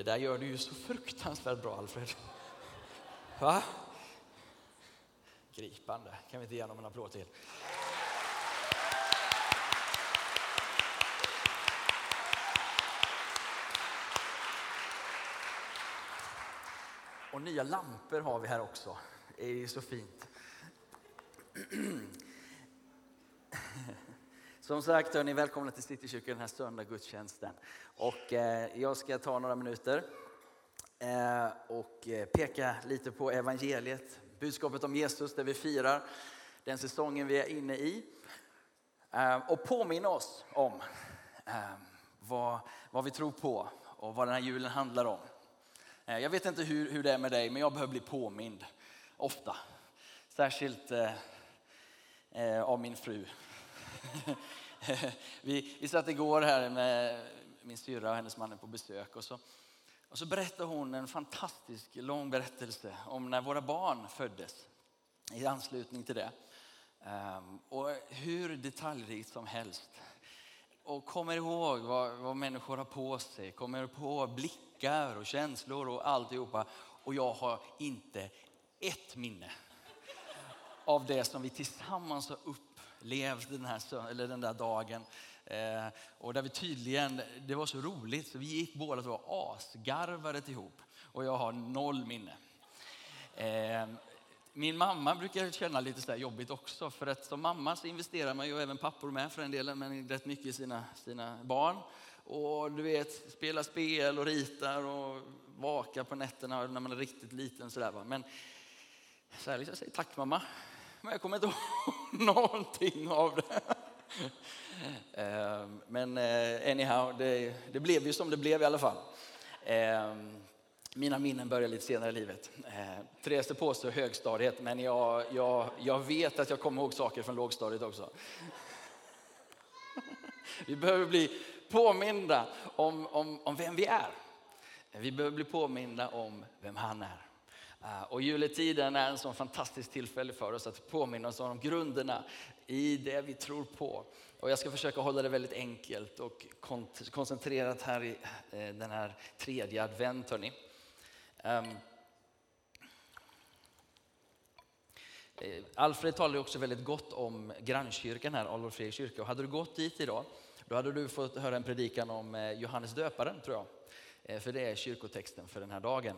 Det där gör du ju så fruktansvärt bra Alfred. Va? Gripande. Kan vi inte ge honom en applåd till? Och nya lampor har vi här också. Det är ju så fint. Som sagt, ni välkomna till Citykyrkan den här söndag gudstjänsten. Och eh, jag ska ta några minuter eh, och eh, peka lite på evangeliet, budskapet om Jesus, där vi firar den säsongen vi är inne i. Eh, och påminna oss om eh, vad, vad vi tror på och vad den här julen handlar om. Eh, jag vet inte hur, hur det är med dig, men jag behöver bli påmind ofta. Särskilt eh, av min fru. vi, vi satt igår här med min syrra och hennes man på besök och så, och så berättade hon en fantastisk lång berättelse om när våra barn föddes i anslutning till det. Ehm, och hur detaljrikt som helst. Och kommer ihåg vad, vad människor har på sig, kommer på blickar och känslor och alltihopa. Och jag har inte ett minne av det som vi tillsammans har upplevt den, här, eller den där dagen. Eh, och där vi tydligen, det var så roligt så vi gick båda två asgarvade ihop. Och jag har noll minne. Eh, min mamma brukar känna lite så jobbigt också. För att som mamma så investerar man ju, och även pappor med för en del, men rätt mycket i sina, sina barn. Och du vet, spela spel och ritar och vaka på nätterna när man är riktigt liten. Så där, va? Men så här, liksom, jag säger tack mamma, men jag kommer inte ihåg någonting av det. Ehm, men eh, anyhow, det, det blev ju som det blev i alla fall. Ehm, mina minnen börjar lite senare i livet. Eh, Therese påstår högstadiet, men jag, jag, jag vet att jag kommer ihåg saker från lågstadiet också. Vi behöver bli påminda om, om, om vem vi är. Vi behöver bli påminda om vem han är. Eh, och juletiden är en sån fantastisk tillfälle för oss att påminna oss om grunderna i det vi tror på. Och jag ska försöka hålla det väldigt enkelt och koncentrerat här i eh, den här tredje advent. Hörrni. Ehm, eh, Alfred talade också väldigt gott om grannkyrkan här, Adolf Fredriks kyrka. Och hade du gått dit idag, då hade du fått höra en predikan om Johannes döparen, tror jag. För det är kyrkotexten för den här dagen.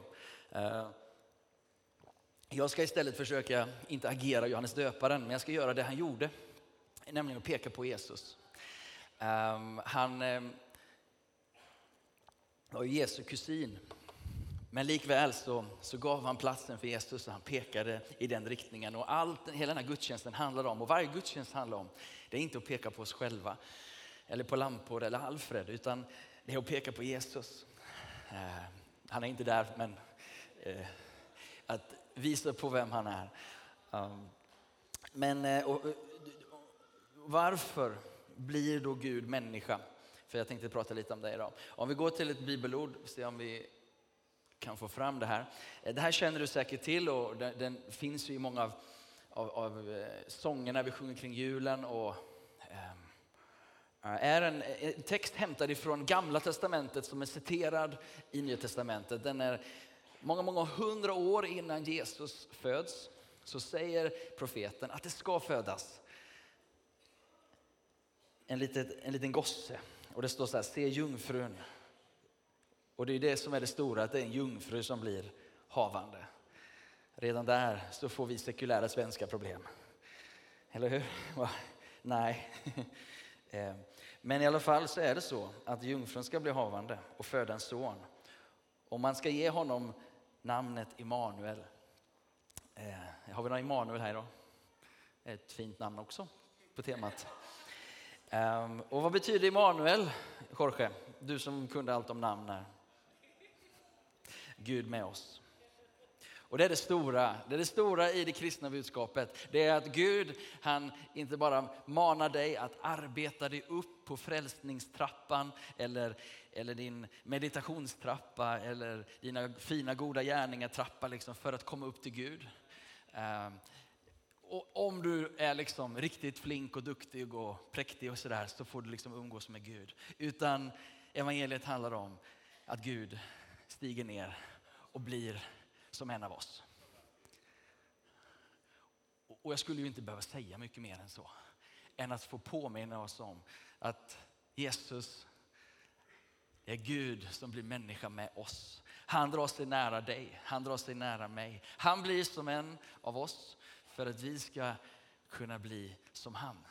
Jag ska istället försöka, inte agera Johannes döparen, men jag ska göra det han gjorde. Nämligen att peka på Jesus. Ehm, han ehm, var ju Jesu kusin. Men likväl så, så gav han platsen för Jesus och han pekade i den riktningen. Och allt, hela den här gudstjänsten handlar om, och varje gudstjänst handlar om, det är inte att peka på oss själva eller på lampor eller Alfred, utan det är att peka på Jesus. Ehm, han är inte där, men eh, att visa på vem han är. Ehm, men eh, och, och, varför blir då Gud människa? För jag tänkte prata lite om det idag. Om vi går till ett bibelord, se om vi kan få fram det här. Eh, det här känner du säkert till och den, den finns ju i många av, av, av sångerna vi sjunger kring julen. Och, ehm, är en, en, text hämtad ifrån Gamla Testamentet som är citerad i Nya Testamentet. Den är många, många hundra år innan Jesus föds så säger profeten att det ska födas en liten, en liten gosse. Och det står så här, se jungfrun och det är det som är det stora, att det är en jungfru som blir havande. Redan där så får vi sekulära svenska problem. Eller hur? Nej. Eh, men i alla fall så är det så att jungfrun ska bli havande och föda en son. Och man ska ge honom namnet Immanuel. Eh, har vi någon Immanuel här idag? Ett fint namn också på temat. Ehm, och vad betyder Immanuel, Jorge? Du som kunde allt om namn här. Gud med oss. Och det är det stora, det är det stora i det kristna budskapet. Det är att Gud, han inte bara manar dig att arbeta dig upp på frälsningstrappan eller, eller din meditationstrappa eller dina fina goda gärningar trappa liksom för att komma upp till Gud. Um, och om du är liksom riktigt flink och duktig och präktig och sådär så får du liksom umgås med Gud. Utan evangeliet handlar om att Gud stiger ner och blir som en av oss. Och jag skulle ju inte behöva säga mycket mer än så. Än att få påminna oss om att Jesus är Gud som blir människa med oss. Han drar sig nära dig, han drar sig nära mig. Han blir som en av oss för att vi ska kunna bli som han.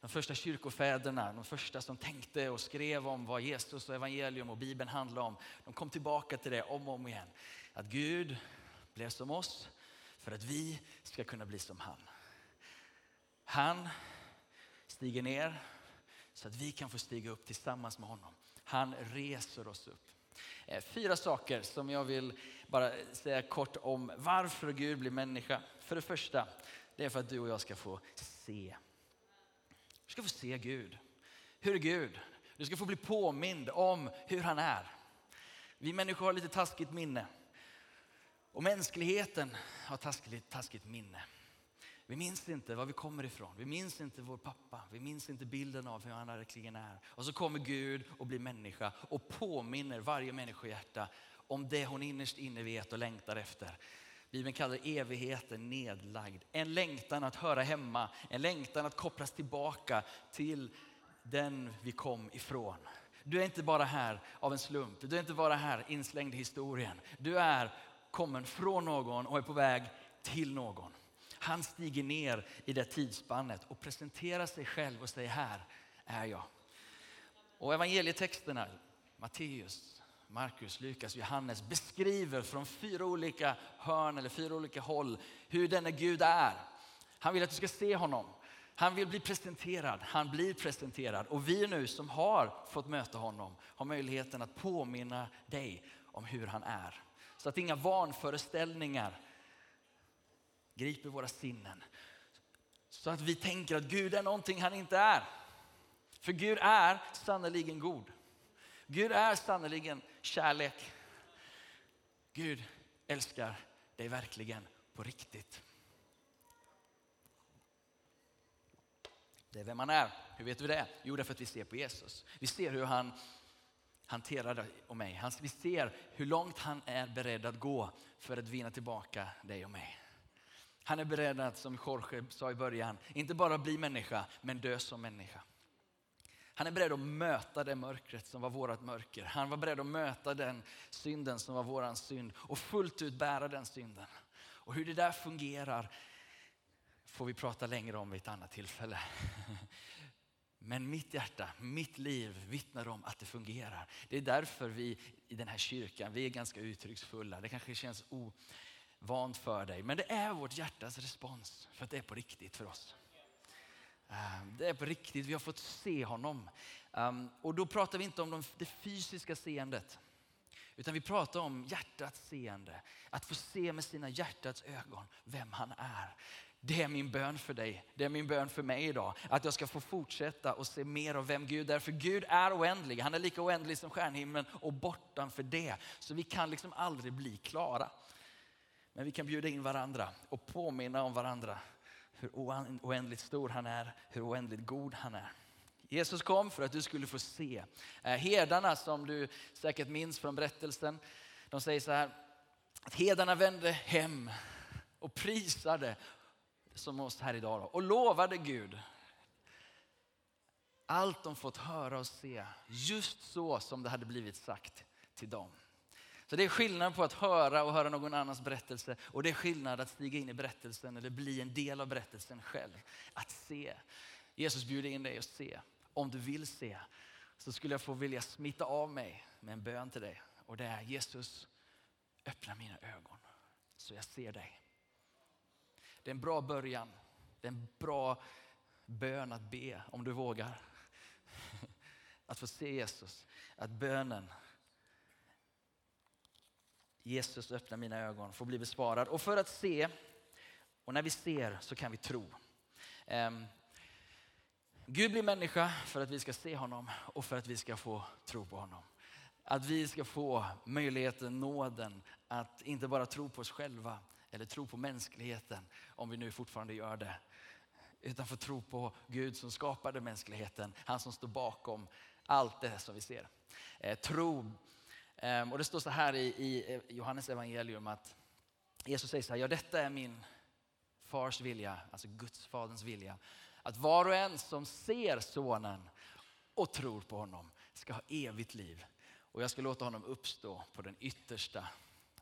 De första kyrkofäderna, de första som tänkte och skrev om vad Jesus och evangelium och Bibeln handlar om, de kom tillbaka till det om och om igen. Att Gud blev som oss för att vi ska kunna bli som han. Han stiger ner så att vi kan få stiga upp tillsammans med honom. Han reser oss upp. Eh, fyra saker som jag vill bara säga kort om varför Gud blir människa. För det första, det är för att du och jag ska få se. Du ska få se Gud. Hur är Gud? Du ska få bli påmind om hur han är. Vi människor har lite taskigt minne. Och mänskligheten har taskigt, taskigt minne. Vi minns inte var vi kommer ifrån. Vi minns inte vår pappa. Vi minns inte bilden av hur han verkligen är. Och så kommer Gud och blir människa och påminner varje människohjärta om det hon innerst inne vet och längtar efter. Bibeln kallar evigheten nedlagd. En längtan att höra hemma, en längtan att kopplas tillbaka till den vi kom ifrån. Du är inte bara här av en slump, du är inte bara här inslängd i historien. Du är kommen från någon och är på väg till någon. Han stiger ner i det tidsspannet och presenterar sig själv och säger här är jag. Och evangelietexterna, Matteus, Markus, Lukas, Johannes beskriver från fyra olika hörn eller fyra olika håll hur denna Gud är. Han vill att du ska se honom. Han vill bli presenterad, han blir presenterad. Och vi nu som har fått möta honom har möjligheten att påminna dig om hur han är. Så att inga vanföreställningar griper våra sinnen. Så att vi tänker att Gud är någonting han inte är. För Gud är sannerligen god. Gud är sannerligen kärlek. Gud älskar dig verkligen på riktigt. Det är vem han är. Hur vet vi det? Jo, därför att vi ser på Jesus. Vi ser hur han hanterar dig och mig. Vi ser hur långt han är beredd att gå för att vinna tillbaka dig och mig. Han är beredd att, som Jorge sa i början, inte bara bli människa, men dö som människa. Han är beredd att möta det mörkret som var vårt mörker. Han var beredd att möta den synden som var vår synd och fullt ut bära den synden. Och hur det där fungerar får vi prata längre om vid ett annat tillfälle. Men mitt hjärta, mitt liv vittnar om att det fungerar. Det är därför vi i den här kyrkan, vi är ganska uttrycksfulla. Det kanske känns ovant för dig. Men det är vårt hjärtas respons för att det är på riktigt för oss. Ehm, det är på riktigt, vi har fått se honom. Ehm, och då pratar vi inte om det fysiska seendet. Utan vi pratar om hjärtats seende. Att få se med sina hjärtats ögon vem han är. Det är min bön för dig. Det är min bön för mig idag. Att jag ska få fortsätta och se mer av vem Gud är. För Gud är oändlig. Han är lika oändlig som stjärnhimlen och bortanför det. Så vi kan liksom aldrig bli klara. Men vi kan bjuda in varandra och påminna om varandra hur oändligt stor han är, hur oändligt god han är. Jesus kom för att du skulle få se. Eh, herdarna som du säkert minns från berättelsen, de säger så här, att herdarna vände hem och prisade som oss här idag då, och lovade Gud allt de fått höra och se just så som det hade blivit sagt till dem. Så det är skillnad på att höra och höra någon annans berättelse och det är skillnad att stiga in i berättelsen eller bli en del av berättelsen själv. Att se. Jesus bjuder in dig att se. Om du vill se så skulle jag få vilja smitta av mig med en bön till dig. Och det är Jesus, öppna mina ögon så jag ser dig. Det är en bra början. Det är en bra bön att be om du vågar. Att få se Jesus. Att bönen Jesus öppna mina ögon får bli besvarad. Och för att se, och när vi ser så kan vi tro. Ehm, Gud blir människa för att vi ska se honom och för att vi ska få tro på honom. Att vi ska få möjligheten, nåden att inte bara tro på oss själva eller tro på mänskligheten, om vi nu fortfarande gör det. Utan få tro på Gud som skapade mänskligheten, han som står bakom allt det som vi ser. Eh, tro eh, och det står så här i, i eh, Johannes evangelium att Jesus säger så här, ja detta är min fars vilja, alltså Guds faderns vilja. Att var och en som ser sonen och tror på honom ska ha evigt liv. Och jag ska låta honom uppstå på den yttersta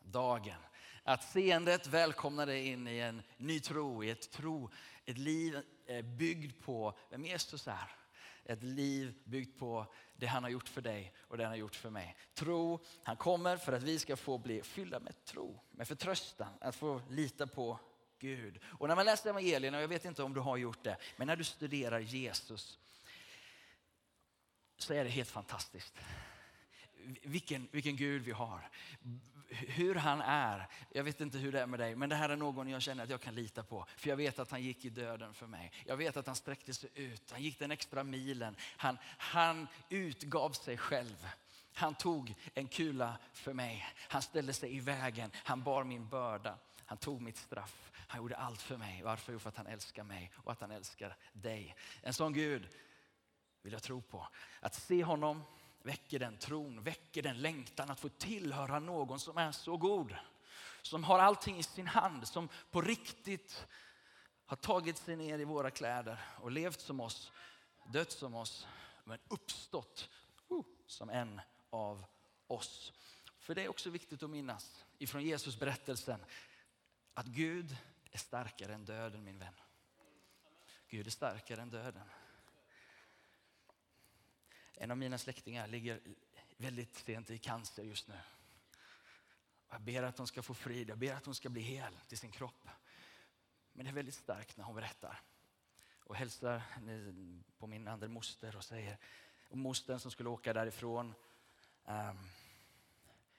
dagen. Att seendet välkomnar dig in i en ny tro, i ett tro, ett liv eh, byggt på vem Jesus är. Ett liv byggt på det han har gjort för dig och det han har gjort för mig. Tro, han kommer för att vi ska få bli fyllda med tro, med förtröstan, att få lita på Gud. Och när man läser evangelierna, och jag vet inte om du har gjort det, men när du studerar Jesus så är det helt fantastiskt. Vilken, vilken Gud vi har. Hur han är. Jag vet inte hur det är med dig, men det här är någon jag känner att jag kan lita på. För jag vet att han gick i döden för mig. Jag vet att han sträckte sig ut, han gick den extra milen. Han, han utgav sig själv. Han tog en kula för mig. Han ställde sig i vägen. Han bar min börda. Han tog mitt straff. Han gjorde allt för mig. Varför? Jo, för att han älskar mig och att han älskar dig. En sån Gud vill jag tro på. Att se honom väcker den tron, väcker den längtan att få tillhöra någon som är så god. Som har allting i sin hand, som på riktigt har tagit sig ner i våra kläder och levt som oss, dött som oss, men uppstått uh, som en av oss. För det är också viktigt att minnas ifrån Jesus berättelsen att Gud är starkare än döden min vän. Gud är starkare än döden. En av mina släktingar ligger väldigt sent i cancer just nu. Jag ber att hon ska få frid, jag ber att hon ska bli hel till sin kropp. Men det är väldigt starkt när hon berättar och hälsar på min andra moster och säger, och mostern som skulle åka därifrån um,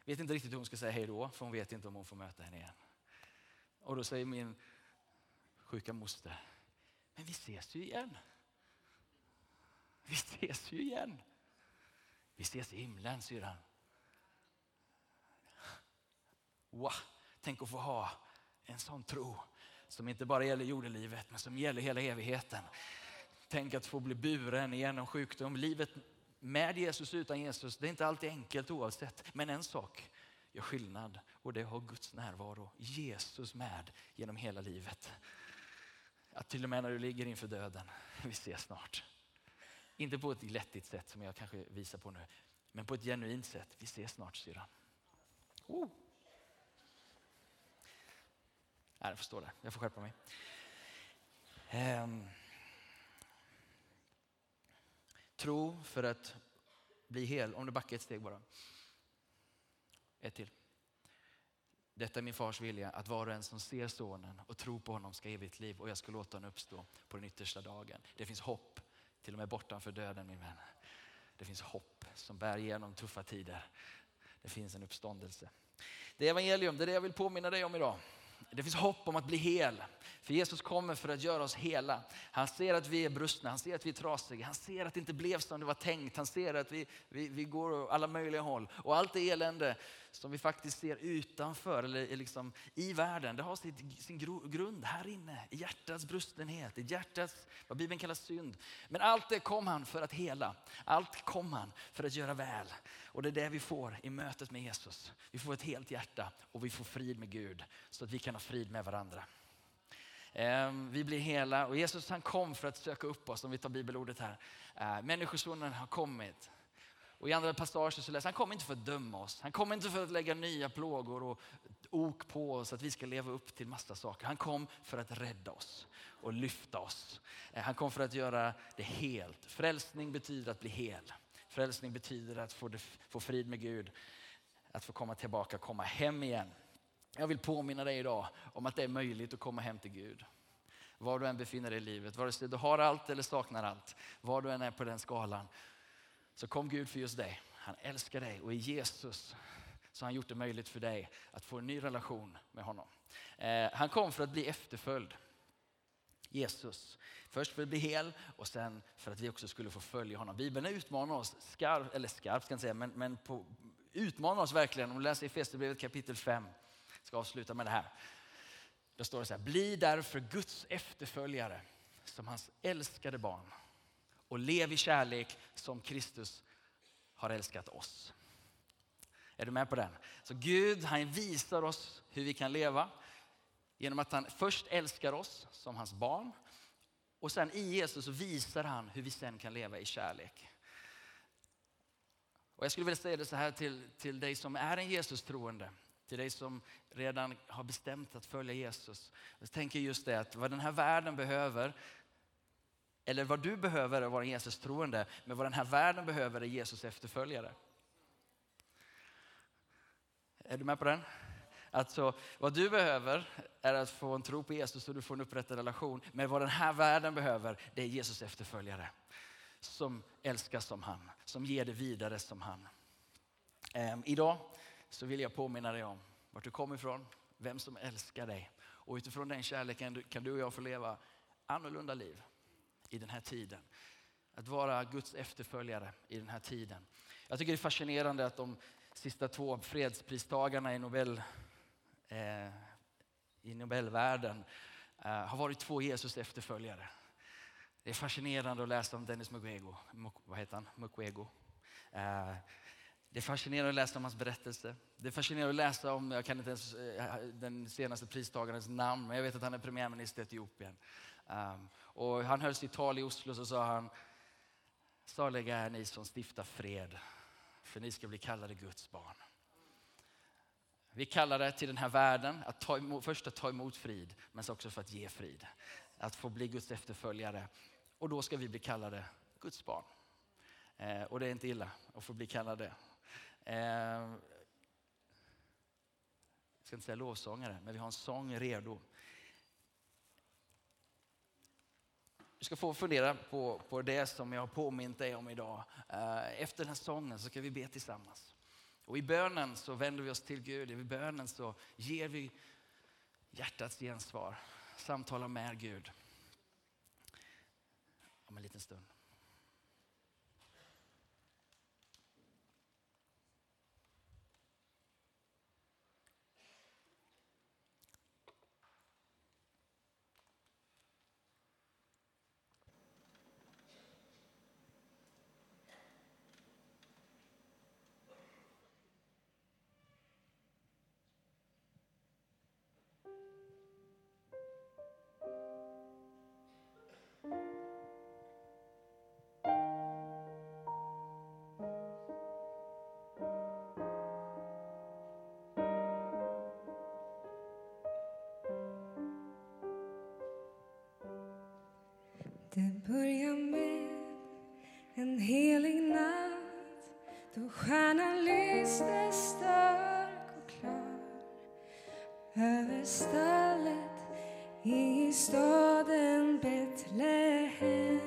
vet inte riktigt hur hon ska säga hej då, för hon vet inte om hon får möta henne igen. Och då säger min sjuka moster, men vi ses ju igen. Vi ses ju igen. Vi ses i himlen, syrran. Wow, tänk att få ha en sån tro som inte bara gäller jordelivet men som gäller hela evigheten. Tänk att få bli buren genom sjukdom. Livet med Jesus utan Jesus, det är inte alltid enkelt oavsett. Men en sak gör skillnad och det har Guds närvaro, Jesus med genom hela livet. Att till och med när du ligger inför döden, vi ses snart. Inte på ett glättigt sätt som jag kanske visar på nu, men på ett genuint sätt. Vi ses snart syrran. Oh. jag stå där. jag får skärpa mig. Um. Tro för att bli hel, om du backar ett steg bara. Ett till. Detta är min fars vilja, att var och en som ser sonen och tror på honom ska ha evigt liv och jag ska låta honom uppstå på den yttersta dagen. Det finns hopp till och med bortanför döden min vän. Det finns hopp som bär igenom tuffa tider. Det finns en uppståndelse. Det är evangelium, det är det jag vill påminna dig om idag. Det finns hopp om att bli hel. För Jesus kommer för att göra oss hela. Han ser att vi är brustna, han ser att vi är trasiga, han ser att det inte blev som det var tänkt. Han ser att vi, vi, vi går alla möjliga håll. Och allt det elände som vi faktiskt ser utanför eller liksom i världen, det har sin, sin grund här inne. I hjärtats brustenhet, i hjärtats, vad Bibeln kallar synd. Men allt det kom han för att hela. Allt kom han för att göra väl. Och det är det vi får i mötet med Jesus. Vi får ett helt hjärta och vi får frid med Gud så att vi kan ha frid med varandra. Ehm, vi blir hela och Jesus han kom för att söka upp oss, om vi tar bibelordet här. Eh, Människosonen har kommit. Och I andra passager så läser han kom inte för att döma oss. Han kom inte för att lägga nya plågor och ok på oss, att vi ska leva upp till massa saker. Han kom för att rädda oss och lyfta oss. Eh, han kom för att göra det helt. Frälsning betyder att bli hel. Frälsning betyder att få, få frid med Gud, att få komma tillbaka, komma hem igen. Jag vill påminna dig idag om att det är möjligt att komma hem till Gud. Var du än befinner dig i livet, vare sig du har allt eller saknar allt, var du än är på den skalan, så kom Gud för just dig. Han älskar dig och i Jesus så har han gjort det möjligt för dig att få en ny relation med honom. Eh, han kom för att bli efterföljd. Jesus. Först för att bli hel och sen för att vi också skulle få följa honom. Bibeln utmanar oss skarpt, eller skarpt ska jag inte säga, men, men på, utmanar oss verkligen. Om du läser i Efesierbrevet kapitel 5 Jag ska avsluta med det här. Då står det så här, bli därför Guds efterföljare som hans älskade barn och lev i kärlek som Kristus har älskat oss. Är du med på den? Så Gud han visar oss hur vi kan leva genom att han först älskar oss som hans barn och sen i Jesus så visar han hur vi sen kan leva i kärlek. Och jag skulle vilja säga det så här till, till dig som är en Jesus-troende, till dig som redan har bestämt att följa Jesus. Jag tänker just det att vad den här världen behöver, eller vad du behöver är att vara en Jesus-troende, men vad den här världen behöver är Jesus efterföljare. Är du med på den? Alltså, vad du behöver är att få en tro på Jesus och du får en upprättad relation. Men vad den här världen behöver, det är Jesus efterföljare. Som älskar som han, som ger det vidare som han. Ehm, idag så vill jag påminna dig om vart du kommer ifrån, vem som älskar dig. Och utifrån den kärleken kan du och jag få leva annorlunda liv i den här tiden. Att vara Guds efterföljare i den här tiden. Jag tycker det är fascinerande att de sista två fredspristagarna i, Nobel, eh, i Nobelvärlden eh, har varit två Jesus efterföljare. Det är fascinerande att läsa om Dennis Mukwege. Vad heter han? Mukwege. Eh, det är fascinerande att läsa om hans berättelse. Det är fascinerande att läsa om, jag kan inte ens eh, den senaste pristagarens namn, men jag vet att han är premiärminister i Etiopien. Um, och han höll sitt tal i Oslo så sa han, saliga är ni som stiftar fred, för ni ska bli kallade Guds barn. Vi kallar det till den här världen att ta emot, först att ta emot frid, men också för att ge frid. Att få bli Guds efterföljare. Och då ska vi bli kallade Guds barn. Eh, och det är inte illa att få bli kallade. Eh, jag ska inte säga lovsångare, men vi har en sång redo. Du ska få fundera på, på det som jag har påmint dig om idag. Eh, efter den här sången så ska vi be tillsammans. Och i bönen så vänder vi oss till Gud. I bönen så ger vi hjärtats gensvar. Samtalar med Gud. Om en liten stund. Det börjar med en helig natt då stjärnan lyste stark och klar över stallet i staden Betlehem.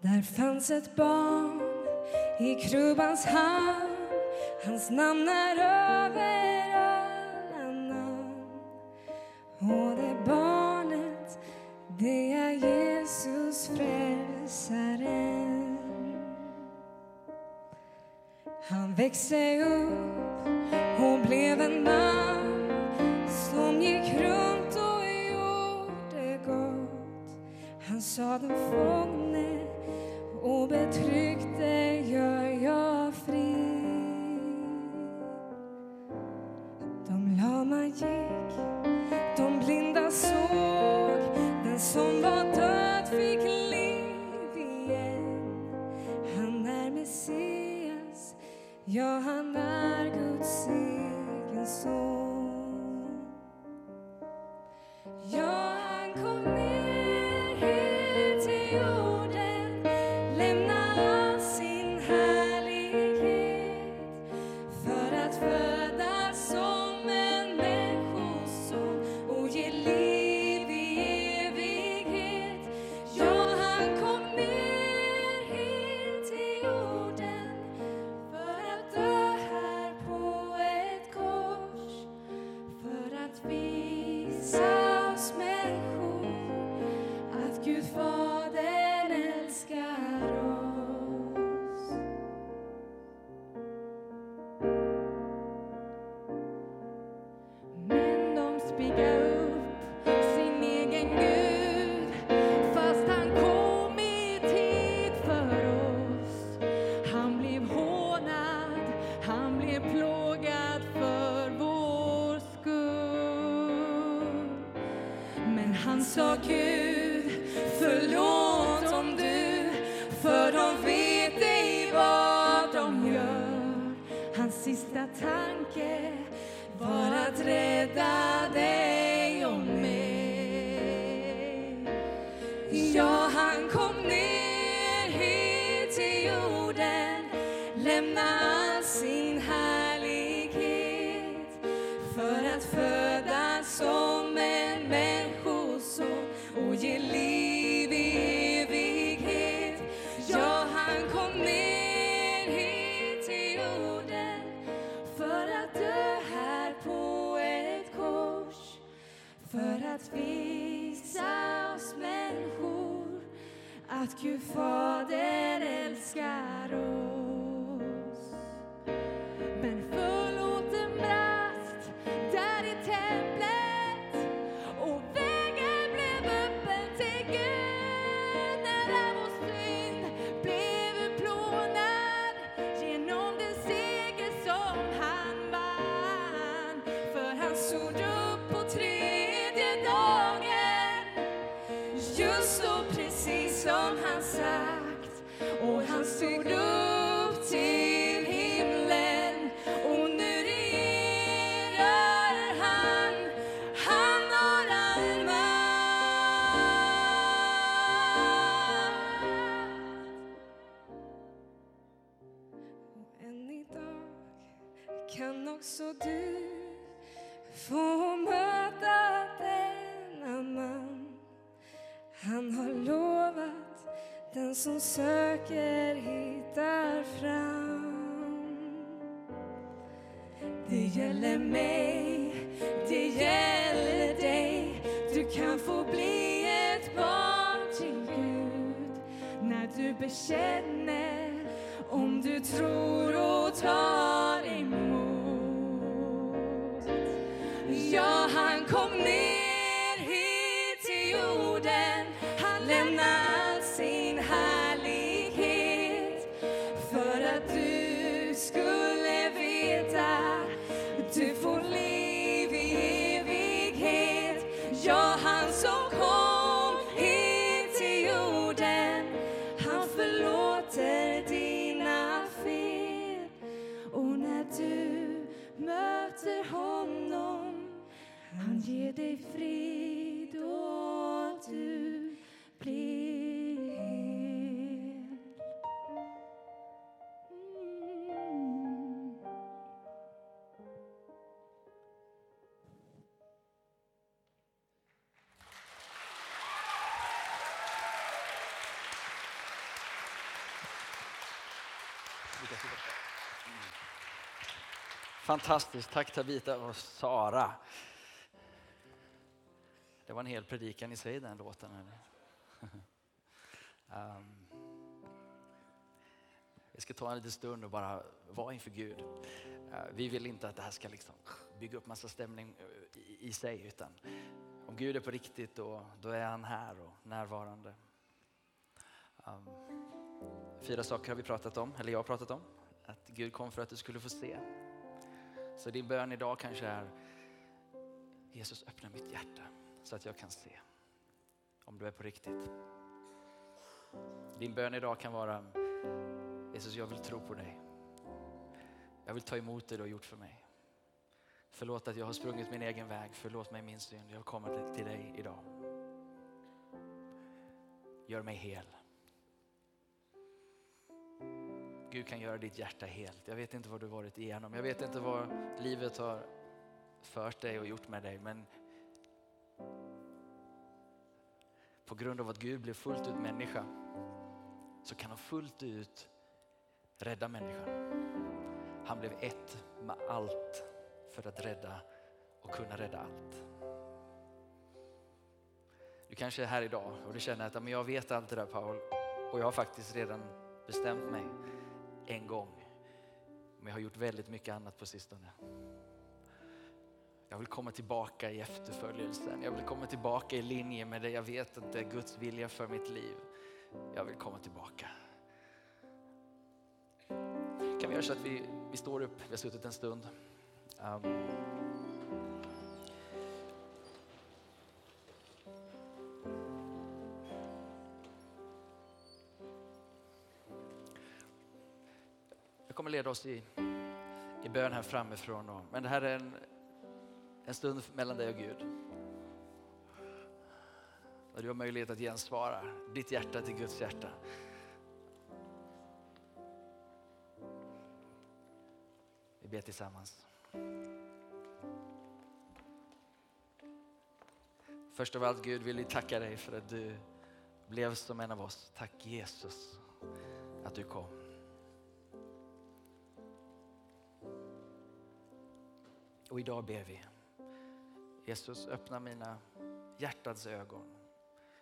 Där fanns ett barn i krubbans hand Hans namn är över Han växte upp och blev en man som gick runt och gjorde gott. Han sa den fångne och betryckte ja, han är Guds egen son. Sista tanke. Var att Gud Fader älskar oss. Och han Det gäller mig, det gäller dig. Du kan få bli ett barn till Gud när du bekänner om du tror och tar emot. Ja, han Ge dig frid och du blir hel. Mm. Fantastiskt. Tack Tabita och Sara. Det var en hel predikan i sig den låten. Ehm, vi ska ta en liten stund och bara vara inför Gud. Eh, vi vill inte att det här ska liksom bygga upp massa stämning eh, i, i sig utan om Gud är på riktigt då, då är han här och närvarande. Ehm, fyra saker har vi pratat om, eller jag har pratat om. Att Gud kom för att du skulle få se. Så din bön idag kanske är Jesus öppna mitt hjärta så att jag kan se. Om du är på riktigt. Din bön idag kan vara Jesus jag vill tro på dig. Jag vill ta emot det du har gjort för mig. Förlåt att jag har sprungit min egen väg. Förlåt mig min synd. Jag kommer till dig idag. Gör mig hel. Gud kan göra ditt hjärta helt. Jag vet inte vad du varit igenom. Jag vet inte vad livet har fört dig och gjort med dig. Men på grund av att Gud blev fullt ut människa så kan han fullt ut rädda människan. Han blev ett med allt för att rädda och kunna rädda allt. Du kanske är här idag och du känner att men jag vet allt det där Paul och jag har faktiskt redan bestämt mig en gång. Men jag har gjort väldigt mycket annat på sistone. Jag vill komma tillbaka i efterföljelsen. Jag vill komma tillbaka i linje med det jag vet att det är Guds vilja för mitt liv. Jag vill komma tillbaka. Kan vi göra så att vi, vi står upp? Vi har suttit en stund. Um. Jag kommer leda oss i, i bön här framifrån. men det här är en en stund mellan dig och Gud. Där du har möjlighet att gensvara ditt hjärta till Guds hjärta. Vi ber tillsammans. Först av allt Gud vill vi tacka dig för att du blev som en av oss. Tack Jesus att du kom. Och idag ber vi. Jesus öppna mina hjärtats ögon.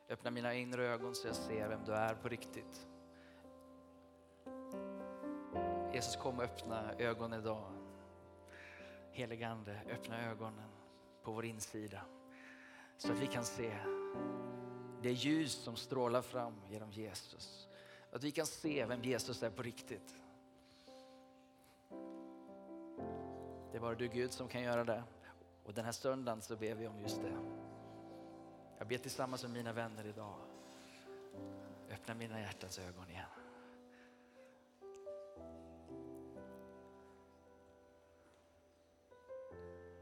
Öppna mina inre ögon så jag ser vem du är på riktigt. Jesus kom och öppna ögonen idag. Heligande, öppna ögonen på vår insida så att vi kan se det ljus som strålar fram genom Jesus. Att vi kan se vem Jesus är på riktigt. Det är bara du Gud som kan göra det. Och den här söndagen så ber vi om just det. Jag ber tillsammans med mina vänner idag. Öppna mina hjärtans ögon igen.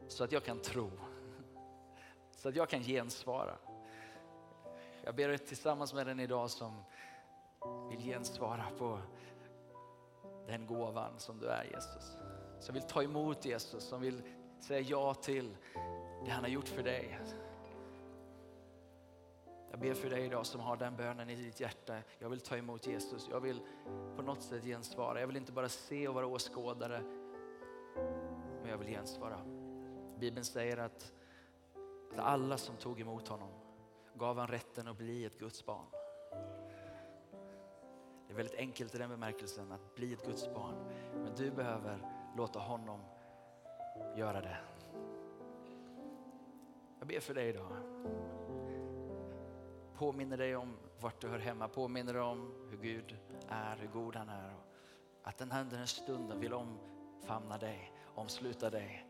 Så att jag kan tro. Så att jag kan gensvara. Jag ber tillsammans med den idag som vill gensvara på den gåvan som du är Jesus. Som vill ta emot Jesus, som vill säga ja till det han har gjort för dig. Jag ber för dig idag som har den bönen i ditt hjärta. Jag vill ta emot Jesus. Jag vill på något sätt gensvara. Jag vill inte bara se och vara åskådare. Men jag vill gensvara. Bibeln säger att alla som tog emot honom gav han rätten att bli ett Guds barn. Det är väldigt enkelt i den bemärkelsen att bli ett Guds barn. Men du behöver låta honom göra det. Jag ber för dig idag. Påminner dig om vart du hör hemma. Påminner dig om hur Gud är, hur god han är. Att den här, den här stunden vill omfamna dig, omsluta dig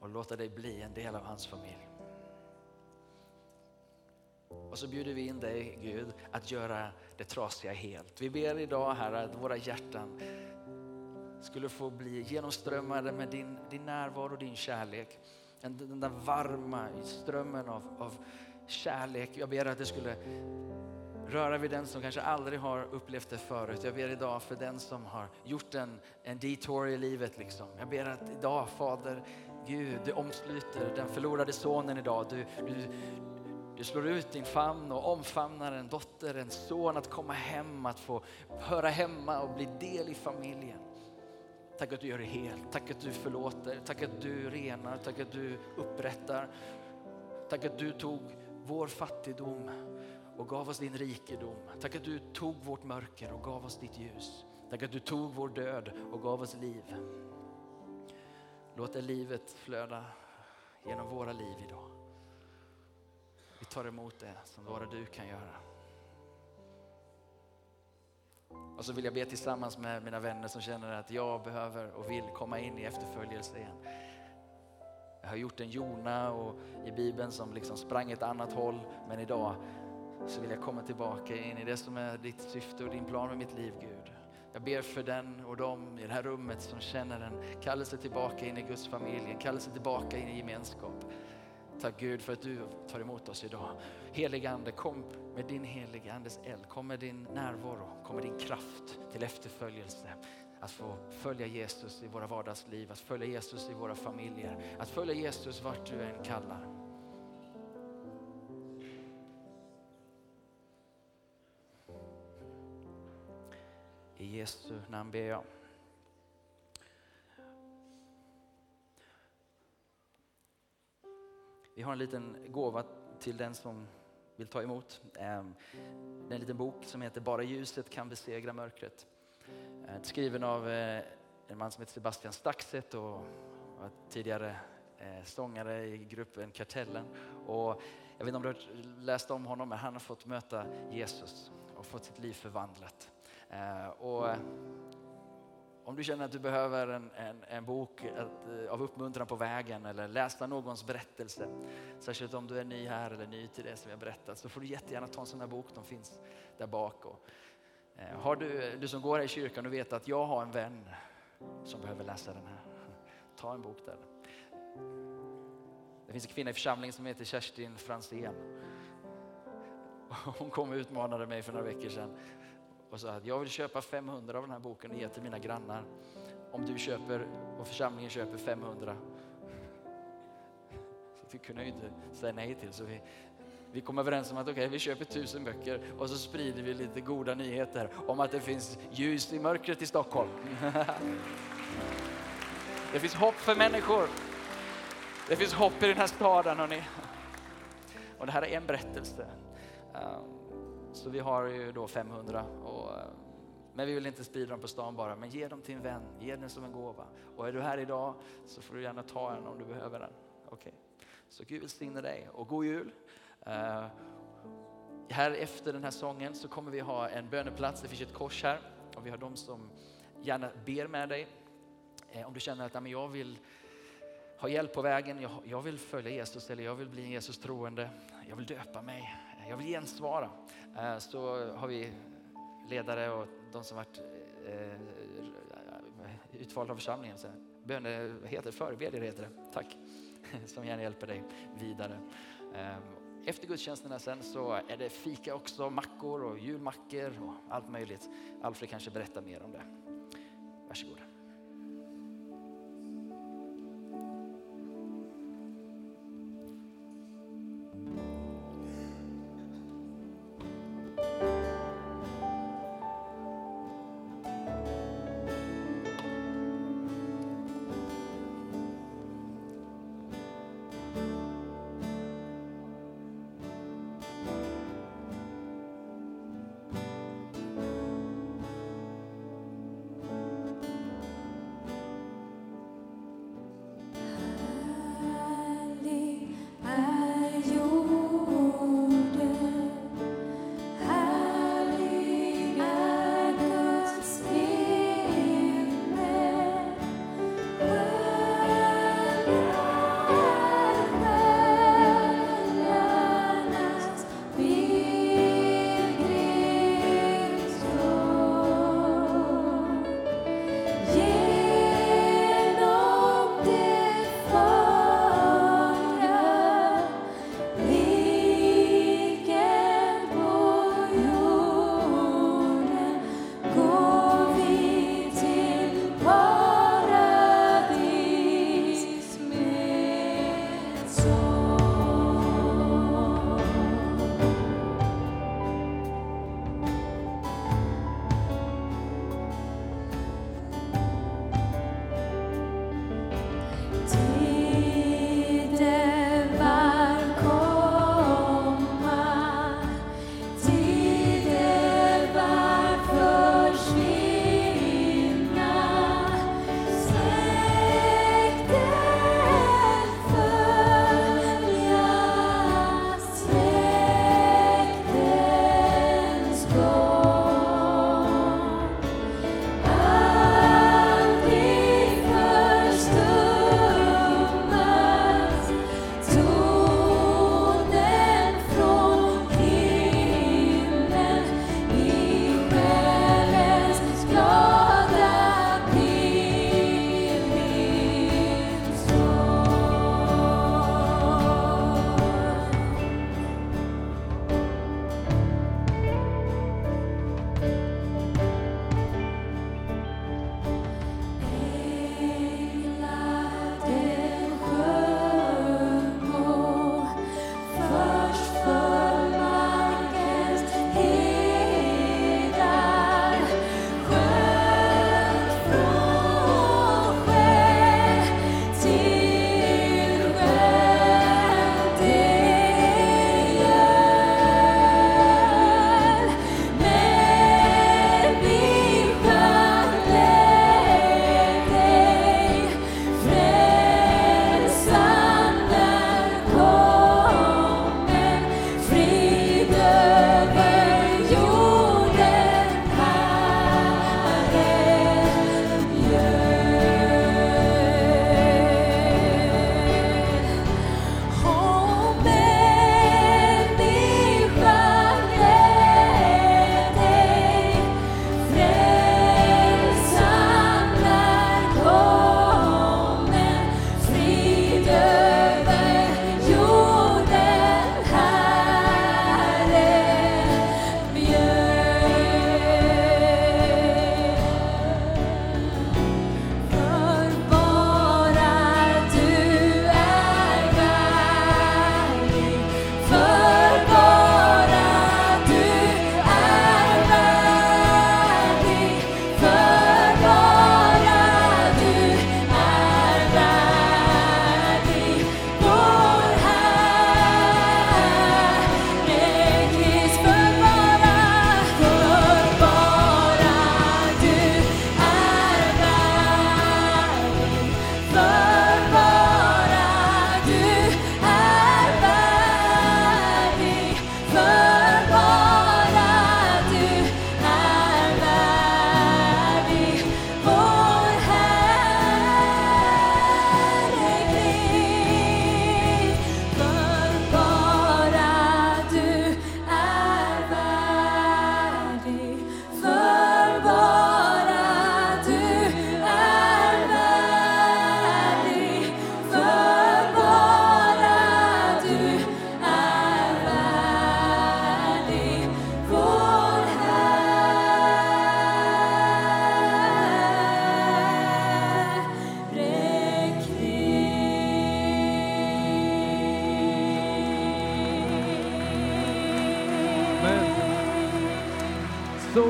och låta dig bli en del av hans familj. Och så bjuder vi in dig Gud att göra det trasiga helt. Vi ber idag Herre, att våra hjärtan skulle få bli genomströmmade med din, din närvaro och din kärlek. Den, den där varma strömmen av, av kärlek. Jag ber att det skulle röra vid den som kanske aldrig har upplevt det förut. Jag ber idag för den som har gjort en, en detour i livet. Liksom. Jag ber att idag Fader, Gud, du omsluter den förlorade sonen idag. Du, du, du slår ut din famn och omfamnar en dotter, en son att komma hem, att få höra hemma och bli del i familjen. Tack att du gör det helt. Tack att du förlåter. Tack att du renar. Tack att du upprättar. Tack att du tog vår fattigdom och gav oss din rikedom. Tack att du tog vårt mörker och gav oss ditt ljus. Tack att du tog vår död och gav oss liv. Låt det livet flöda genom våra liv idag. Vi tar emot det som bara du kan göra. Och så vill jag be tillsammans med mina vänner som känner att jag behöver och vill komma in i efterföljelse igen. Jag har gjort en Jona och i Bibeln som liksom sprang ett annat håll, men idag så vill jag komma tillbaka in i det som är ditt syfte och din plan med mitt liv Gud. Jag ber för den och dem i det här rummet som känner en kallelse tillbaka in i Guds familj, en kallelse tillbaka in i gemenskap. Tack Gud för att du tar emot oss idag. Helige Ande, kom med din heliga Andes eld. Kom med din närvaro, kom med din kraft till efterföljelse. Att få följa Jesus i våra vardagsliv, att följa Jesus i våra familjer, att följa Jesus vart du än kallar. I Jesu namn ber jag. Vi har en liten gåva till den som vill ta emot. Ehm, det är en liten bok som heter Bara ljuset kan besegra mörkret. Eh, skriven av eh, en man som heter Sebastian Staxet och var tidigare eh, sångare i gruppen Kartellen. Och jag vet inte om du har läst om honom, men han har fått möta Jesus och fått sitt liv förvandlat. Och om du känner att du behöver en, en, en bok ett, eh, av uppmuntran på vägen eller läsa någons berättelse, särskilt om du är ny här eller ny till det som jag berättat, så får du jättegärna ta en sån här bok. De finns där bak. Och, eh, har du, du som går här i kyrkan, och vet att jag har en vän som behöver läsa den här. Ta en bok där. Det finns en kvinna i församlingen som heter Kerstin Fransén. Hon kom och utmanade mig för några veckor sedan och sa att jag vill köpa 500 av den här boken och ge till mina grannar. Om du köper och församlingen köper 500. Så det kunde ju inte säga nej till. Så vi, vi kom överens om att okay, vi köper tusen böcker och så sprider vi lite goda nyheter om att det finns ljus i mörkret i Stockholm. Det finns hopp för människor. Det finns hopp i den här staden hörni. Och det här är en berättelse. Ehm, så vi har ju då 500 och, ehm, men vi vill inte sprida dem på stan bara. Men ge dem till en vän, ge den som en gåva. Och är du här idag så får du gärna ta en om du behöver den. Okay. Så Gud välsigne dig och god jul. Uh, här efter den här sången så kommer vi ha en böneplats. Det finns ett kors här och vi har de som gärna ber med dig. Uh, om du känner att jag vill ha hjälp på vägen, jag, jag vill följa Jesus eller jag vill bli en Jesus troende, jag vill döpa mig, jag vill gensvara. Eh, så har vi ledare och de som varit eh, utvalda av församlingen. Böne eh, heter förebedjare heter det. Tack. Som gärna hjälper dig vidare. Efter gudstjänsterna sen så är det fika också, mackor och julmackor och allt möjligt. Alfred kanske berättar mer om det. Varsågoda. to me. Så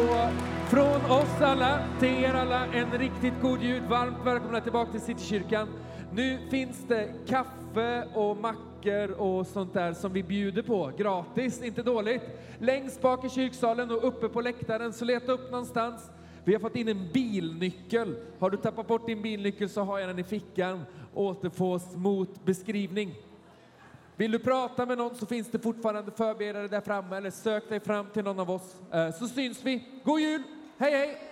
från oss alla till er alla en riktigt god jul. Varmt välkomna tillbaka till Citykyrkan. Nu finns det kaffe och mackor och sånt där som vi bjuder på gratis, inte dåligt. Längst bak i kyrksalen och uppe på läktaren, så leta upp någonstans. Vi har fått in en bilnyckel. Har du tappat bort din bilnyckel så har jag den i fickan. Återfås mot beskrivning. Vill du prata med någon så finns det fortfarande förbedjare där framme eller sök dig fram till någon av oss eh, så syns vi. God jul! Hej hej!